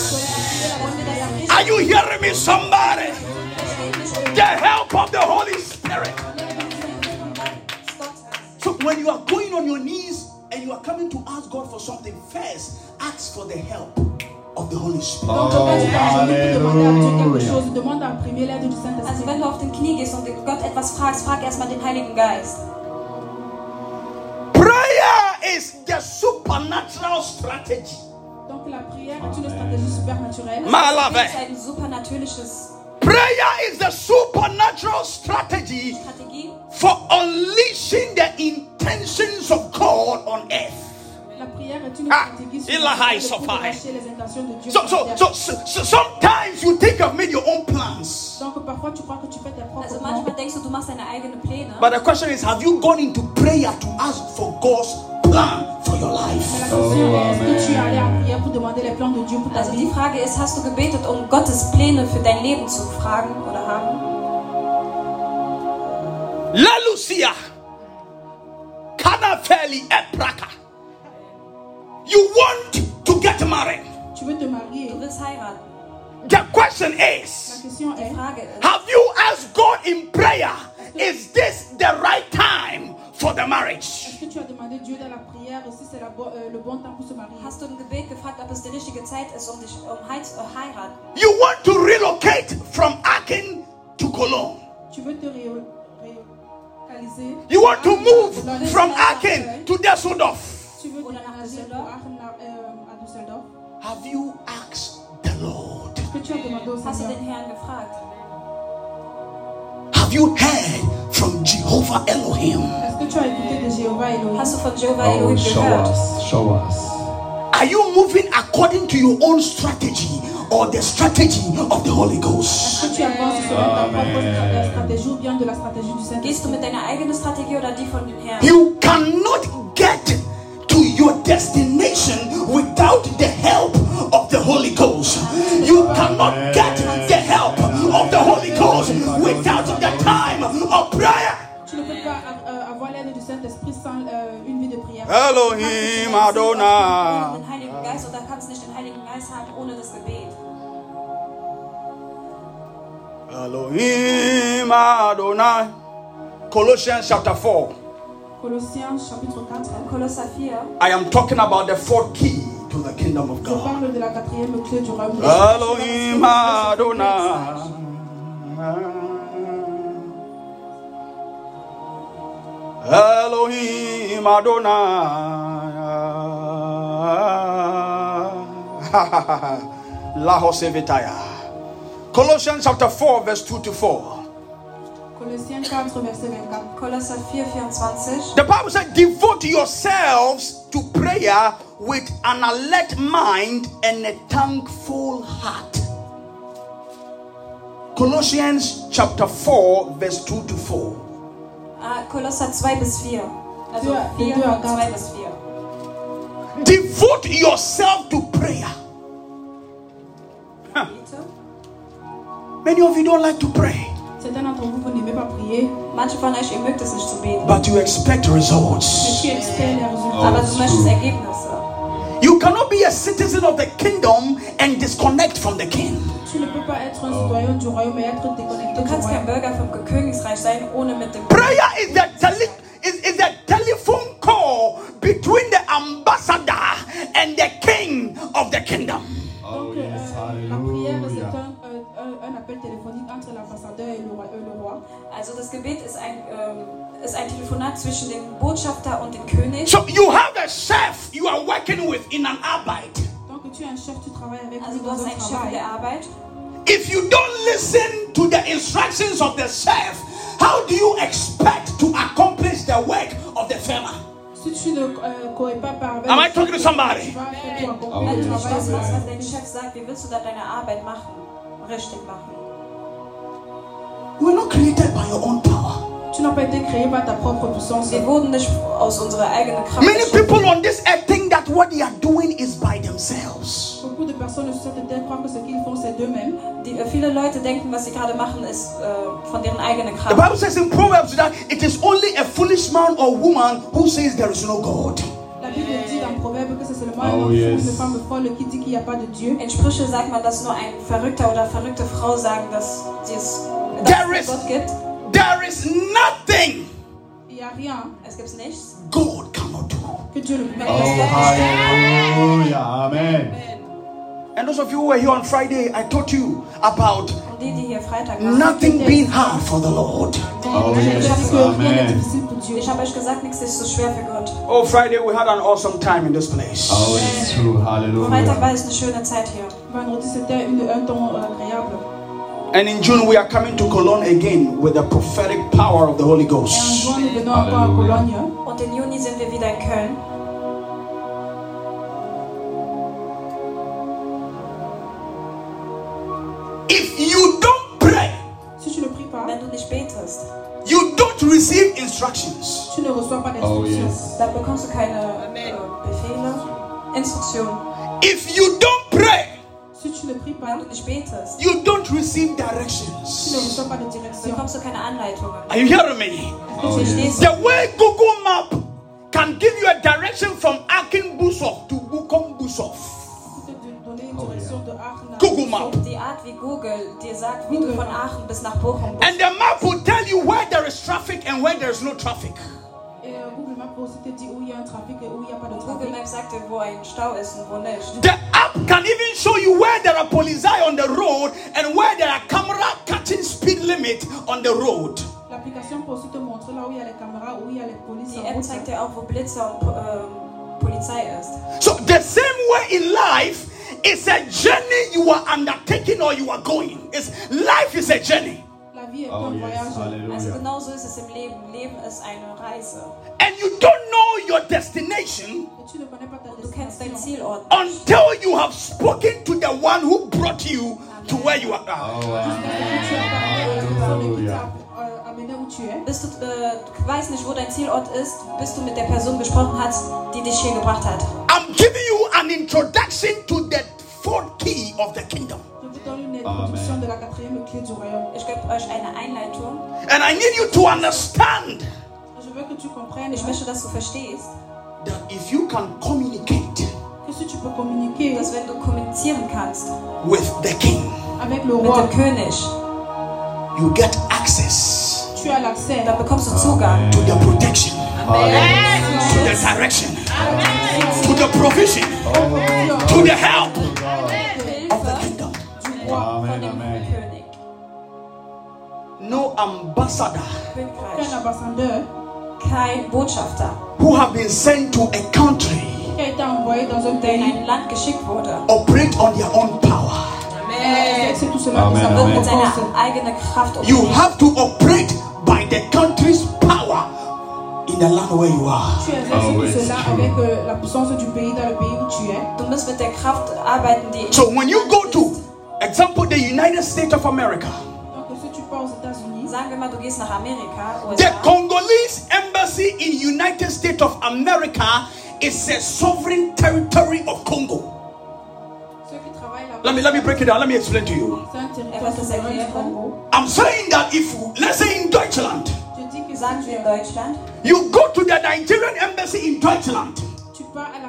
Dass wir das richtig Are you hearing me, somebody? verstehen, The help of the Holy Spirit. So when you are going on your knees and you are coming to ask God for something, first ask for the help of the Holy Spirit. Donc, quand tu vas demander à Dieu quelque chose, demande en premier l'aide du Saint-Esprit. wenn du auf den Knie gehst und Gott etwas fragst, frag erstmal den Heiligen Geist. is the supernatural strategy. Donc la prière est une stratégie supernaturelle. Es Malave. ist ein supernatürliches Prayer is the supernatural strategy Strategie, for unleashing the intentions of God on earth. Ah, stratégie il high supernaturelle pour sophie. lâcher les intentions de Dieu. So, sur so, so, so, so sometimes you think you've made your own plans. Donc parfois tu crois que tu fais tes propres also manchmal denkst du, du machst deine eigenen Pläne. But the question is, have you gone into prayer to ask for God's plan for your life? la question est, est-ce que tu es allé en prière pour demander les plans de Dieu pour ta Also die Frage ist, hast du gebetet, um Gottes Pläne für dein Leben zu fragen oder haben? La Lucia, Kanafeli Epraka. You want to get married. Tu veux te marier Du willst heiraten. The question is, est, have you asked God in prayer, is this the right time for the marriage? est-ce que tu as demandé Dieu dans la prière si c'est la bo- euh, le bon temps pour se marier hast du im Gebet gefragt, ob es die richtige Zeit ist, um dich um hei- zu heiraten? You want to relocate from Aachen to Cologne. Tu veux te ré- You want to move from dans- Aachen to Düsseldorf. Tu veux Oder nach Düsseldorf. pour Aachen, euh, à Düsseldorf Have you asked the Lord? Est-ce que tu as demandé au Hast du den Herrn gefragt? Have you heard from Jehovah Elohim? Est-ce que tu as écouté de Jéhovah Elohim Hast du von Jehovah Oh, Elohim show us, show us. Are you moving according to your own strategy or the strategy of the Holy Ghost? Est-ce que tu avances selon ta propre euh, Amen. stra- stratégie ou bien de la stratégie du Gehst du Saint-Esprit mit deiner eigenen Strategie oder die von dem Herrn? You cannot get to your destination without the help of the Holy Ghost. You cannot get the help of the Holy Ghost without the time of prayer. Tu ne peux pas avoir l'aide du Saint-Esprit sans euh, une vie de prière. Elohim Adonai. den Heiligen Geist oder kannst nicht den Heiligen Geist haben ohne das Gebet. Elohim Adonai. Colossians chapter 4. Colossiens chapitre 4. Im Kolosser 4 I am talking about the fourth key to the kingdom of Je God. parle de la quatrième clé du royaume. Elohim Adonai. Elohim Adonai. Lahosevitaya. Colossians chapter 4, verse 2 to 4. Colossiens 4, verset 24. Kolosser 4, 24. The Bible says, devote yourselves to prayer with an alert mind and a thankful heart. Colossians chapter 4, verse 2 to 4. Ah, Kolosser 2 bis 4. Also Ja, 4, die 2 bis 4. Devote yourself to prayer. Bitte? Many of you don't like to pray, Certains d'entre vous, vous n'aimez pas prier, Manche von euch, ihr mögt es nicht zu beten. but you expect mais results. tu espères les résultats. Aber du möchtest. Ergebnisse. You cannot be a citizen of the kingdom and disconnect from the king. Tu ne peux pas être un citoyen du royaume et être déconnecté Du du kannst kein. Bürger vom Königsreich sein, ohne mit dem Prayer is the tele- is, is the telephone call between the ambassador and the king of the kingdom. L'ambassadeur et le roi. euh. Also das Gebet ist ein, ähm, ist ein Telefonat zwischen dem Botschafter und dem König. So you have a chef you are working with in an arbeit. Donc, tu es un chef, tu travailles avec Also du hast einen Chef in der Arbeit. If you don't listen to the instructions of the chef, how do you expect to accomplish the work of the farmer? Si tu ne euh, cours pas par avec Am I talking to somebody? Oh, Wenn du nicht machst, was dein Chef sagt, wie willst du da deine Arbeit machen? Richtig machen. You were not created by your own power. Tu n'as pas été créé par ta propre puissance. Wir wurden nicht aus unserer eigenen Kraft Many people on this earth think that what they are doing is by themselves. Beaucoup de personnes sur cette terre croient que ce qu'ils font, c'est d'eux-mêmes. Die, viele Leute denken, was sie gerade machen, ist äh, eh, von deren eigenen Kraft. The Bible says in Proverbs that it is only a foolish man or woman who says there is no God. Bible dit dans Proverbe que c'est seulement un Oh, homme fou, yes. une femme folle qui dit qu'il n'y a pas de Dieu. In Sprüche sagt man, dass nur ein Verrückter oder verrückte Frau sagen, dass, es, dass There is- Gott gibt. There is nothing Il n'y a rien Es gibt nichts. God cannot do. que Dieu ne peut pas Oh, faire. hallelujah. Amen. And those of you who were here on Friday, I taught you about Und die, die hier Freitag waren, nothing being hard for the Lord. Oh, yes. Amen. difficile pour Dieu. ich habe euch gesagt, nichts ist so schwer für Gott. Oh, Friday, we had an awesome time in this place. Oh, it's true. Freitag Hallelujah. war es eine schöne Zeit hier. And in June, we are coming to Cologne again with the prophetic power of the Holy Ghost. Alléluia. Cologne. Und im Juni sind wir wieder in Köln. Instructions. tu ne reçois pas Oh, yes. dann bekommst du keine Befehle, uh, Instruktionen. If you don't pray, Si tu ne pries pas, Wenn nicht betest, you don't receive tu ne directions. reçois pas de direction. bekommst du keine Anleitungen. Are you hearing me? Oh, yes. The way Google Map can give you a direction from Aachen Busov to Bochum Busov. Te donner une oh, Aachen à Google Map. Die Art, wie Google dir sagt, wie du von Aachen bis nach Bochum bist. And the map will tell you where there is traffic and where there is no traffic. Äh, Google Maps peut aussi te dire où oh il y a un trafic et oh où il n'y a pas de Google trafic. Maps sagt dir, wo ein Stau ist und wo nicht. The app can even show you where there are police on the road and where there are camera catching speed limit on the road. L'application peut aussi te montrer là où il y a les caméras, où il y a les polices Die App zeigt dir auch, wo Blitzer und ähm, Polizei ist. So the same way in life, it's a journey you are undertaking or you are going. It's life is a journey. La vie est Oh, un yes. voyage. Also Hallelujah. genau so ist es im Leben. Leben ist eine Reise. And you don't know your destination Et tu ne connais pas ta Du kennst deinen destination. Zielort. until you have spoken to the one who brought you to where you are now. Oh, Parce que amen. tu as parlé à la personne qui Hallelujah. t'a euh, amené où tu es. Bis du, äh, du weißt nicht, wo dein Zielort ist, bis du mit der Person gesprochen hast, die dich hier gebracht hat. I'm giving you an introduction to the fourth key of the kingdom. Je vous donne une introduction Amen. de la quatrième clé du royaume. Ich gebe euch eine Einleitung. And I need you to understand Je veux que tu comprennes Ich möchte, dass du verstehst, that if you can communicate que si tu peux communiquer wenn du kommunizieren kannst with the king, avec le roi, König, you get access tu as l'accès dann bekommst du Zugang to the protection, Hallelujah. to the direction, to the provision, to the help of the kingdom. du Amen, amen. No ambassador Qu'un Königreich. Kein Botschafter, who have been sent to a country qui a été envoyé dans un der in ein Land geschickt wurde, operate on their own power. c'est tout cela de Amen, amen. mit propre seiner force. eigenen Kraft You have to operate by the country's power in the land where you are. Tu exerces ah, tout cela avec euh, la puissance du pays dans le pays où tu es. Du musst mit der Kraft arbeiten, die So when you go to, example, the United States of America, Donc si tu pars aux États-Unis, Sagen wir mal, du gehst nach Amerika, the Congolese embassy in United States of America is a sovereign territory of Congo. ceux qui travaillent là-bas, Let me let me break it down. Let me explain to you. c'est un territoire was ist souverain du erklären? Congo. I'm saying that if let's say in Deutschland, Sagen wir in Deutschland, you go to the Nigerian embassy in Deutschland, tu pars à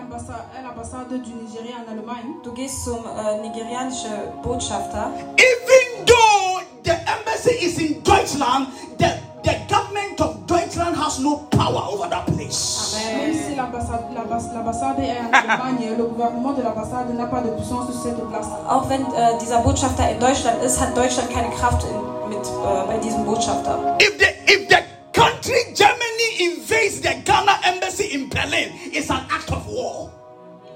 l'ambassade, du Nigeria en Allemagne, du gehst zum äh, nigerianischen Botschafter. even though the embassy is in Deutschland, the, the government of Deutschland has no power over that place. même si l'ambassade l'ambass- l'ambassade est en Allemagne, le gouvernement de l'ambassade n'a pas de puissance sur cette place. Auch wenn äh, dieser Botschafter in Deutschland ist, hat Deutschland keine Kraft in, mit, äh, bei diesem Botschafter. If the if the country Germany invades the Ghana embassy in Berlin, it's an act of war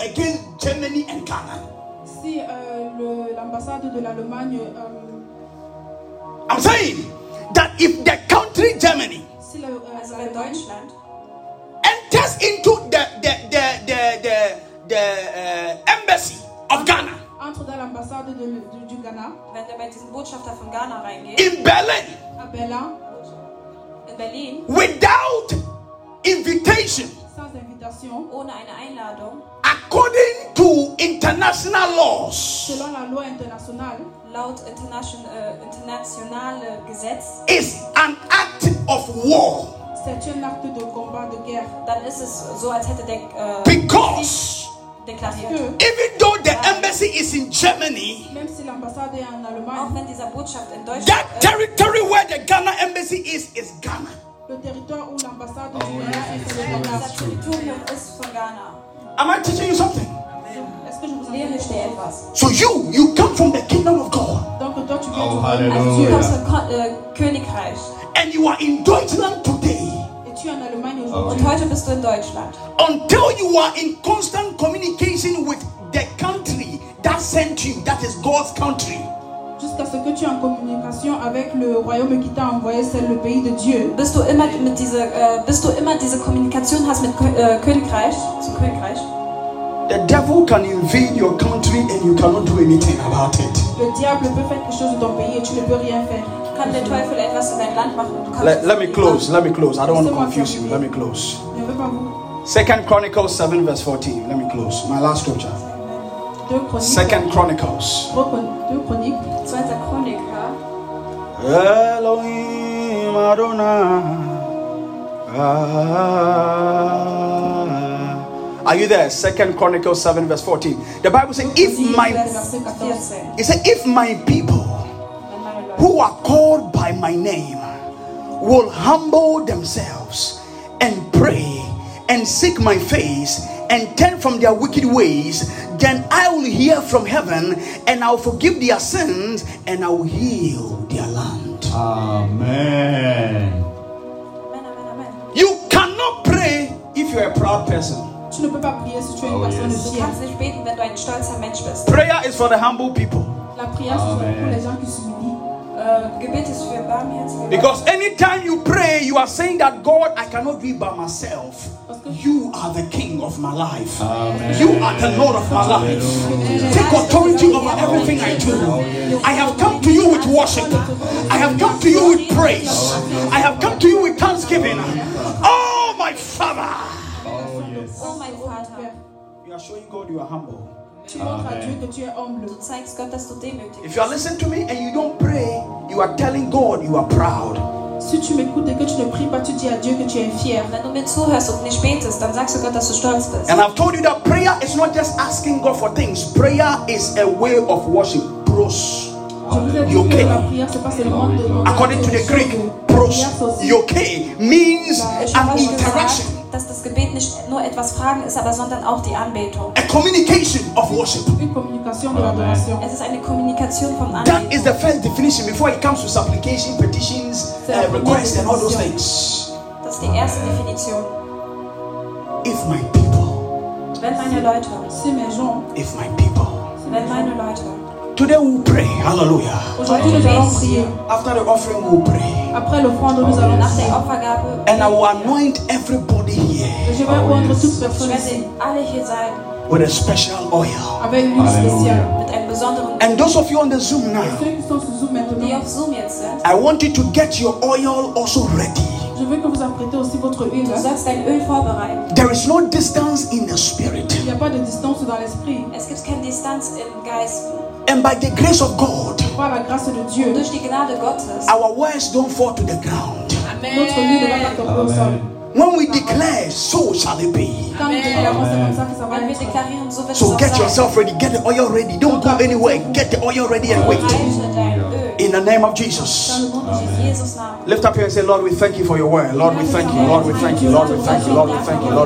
against Germany and Ghana. Si euh, le- l'ambassade de l'Allemagne, euh, I'm saying that if the country Germany si le- euh, Also wenn l'Allemagne Deutschland? enters into the the the the the, the uh, embassy of Ghana. entre dans l'ambassade du, du Ghana, wenn der bei diesem Botschafter von Ghana reingeht, in Berlin. À Berlin, in Berlin, without invitation, sans invitation, ohne eine Einladung, according to international laws, selon la loi internationale, laut internation, euh, äh, internationale euh, Gesetz, is an act of war. C'est un acte de combat, de guerre. dann ist es so, als hätte der äh, uh, because deklariert. Hmm. Even though the embassy is in Germany, même si l'ambassade est en Auch Allemagne, wenn dieser Botschaft in Deutschland that territory where the Ghana embassy is is Ghana. le territoire où l'ambassade Oh, du Ghana est, c'est le yes. Ghana. dieser Territorium ist von Ghana. Am I teaching you something? Est-ce que je vous Lehre enseigne ich dir quelque chose etwas. So you you come from the kingdom of God. Donc à Also du Dieu. kommst vom Ko äh, uh, Königreich. and you are in Deutschland today, Et tu es en Allemagne Und aujourd'hui. heute bist du in Deutschland. until you are in constant communication with the country that sent you, that is God's country, Jusqu'à ce que tu es en communication avec le royaume qui t'a envoyé, c'est le pays de Dieu. Bis du immer mit diese, äh, bis du immer diese Kommunikation hast mit Kö äh, Königreich, zum Königreich? the devil can invade your country and you cannot do anything about it. Le diable peut faire quelque chose de ton pays et tu ne peux rien faire. Kann der Teufel etwas in dein Land machen und du kannst Let, let me close. Let me close. I don't want to confuse you. Let me close. Je ne veux pas vous. Second Chronicles 7, verse 14. Let me close. My last scripture. Second Chronicles. Deux chron- deux chroniques. Zweiter Chroniker. Elohim Adonai. Ah. Are you there? Second Chronicles 7, verse 14. The Bible says, if my Vers 14. it said, if my people Wenn meine Leute who are called by my name will humble themselves and pray and seek my face and turn from their wicked ways, then I will hear from heaven and I'll forgive their sins and I will heal their land. Amen. Amen, amen, amen. You cannot pray if you're a proud person. Tu ne peux pas prier si tu es une Oh, yes. Du fière. kannst nicht beten, wenn du ein stolzer Mensch bist. Prayer is for the humble people. La prière, c'est Amen. Pour les gens qui s'humilient. Gebet ist für Barmherzige. Because anytime you pray, you are saying that God, I cannot be by myself. You are the king of my life. Amen. You are the Lord of my life. Take authority over everything I do. I have come to you with worship. I have come to you with praise. I have come to you with thanksgiving. Oh, my Father. Oh, yes. Oh mein Vater. You are showing God you are humble. Tu montres à Dieu que tu es humble. Du zeigst Gott, dass du demütig If you are listening to me and you don't pray, you are telling God you are proud. Si tu m'écoutes et que tu ne pries pas, tu dis à Dieu que tu es fier. Wenn du mir zuhörst und nicht betest, dann sagst du Gott, dass du stolz bist. And I've told you that prayer is not just asking God for things, prayer is a way of worship. Pros. Je vous ai dit You que okay? la prière, c'est pas seulement de demander According to the quelque Greek, chose. pros, Prière, c'est aussi- yoke, means Ich an habe euch gesagt, interaction, dass das Gebet nicht nur etwas Fragen ist, aber sondern auch die Anbetung. a communication of worship. Es ist eine Kommunikation vom That Anbeten. is the first definition before it comes to supplication, petitions, uh, requests, and all those things. Das ist die erste Definition. If my people, Wenn meine Leute, Si mes gens, if my people. wenn meine Leute. Today we'll pray. Hallelujah. aujourd'hui nous allons prier. After the offering, we'll pray. Après l'offrande, nous allons Nach der prier. Opfergabe. And I will anoint everybody here Et je vais Oh, rendre yes. toute personne ici alle hier sein with a special oil. avec une huile spéciale. mit einem besonderen. And those of you on the Zoom now, Die auf Zoom jetzt sind. I want you to get your oil also ready. je veux que vous apprêtez aussi votre huile. Du sollst dein Öl vorbereiten. There is no distance in the spirit. Il n'y a pas de distance dans l'esprit. Es gibt keine Distanz im Geist. And by the grace of God, Par la grâce de Dieu, Durch die Gnade Gottes. our words don't fall to the ground. notre huile ne va pas tomber au sol. Amen. When we declare, so shall it be. Quand nous déclarons, c'est comme ça que ça va Wenn wir être. deklarieren, so wird es So auch get yourself ready. Get the oil ready. Don't go anywhere. Get the oil ready and wait. Halte dein Öl. In the name of Jesus. In Jesus Lift up here and say, Lord, we thank you for your word. Lord, we thank you. Lord, we thank you. Lord, we thank you. Lord, we thank you. Lord,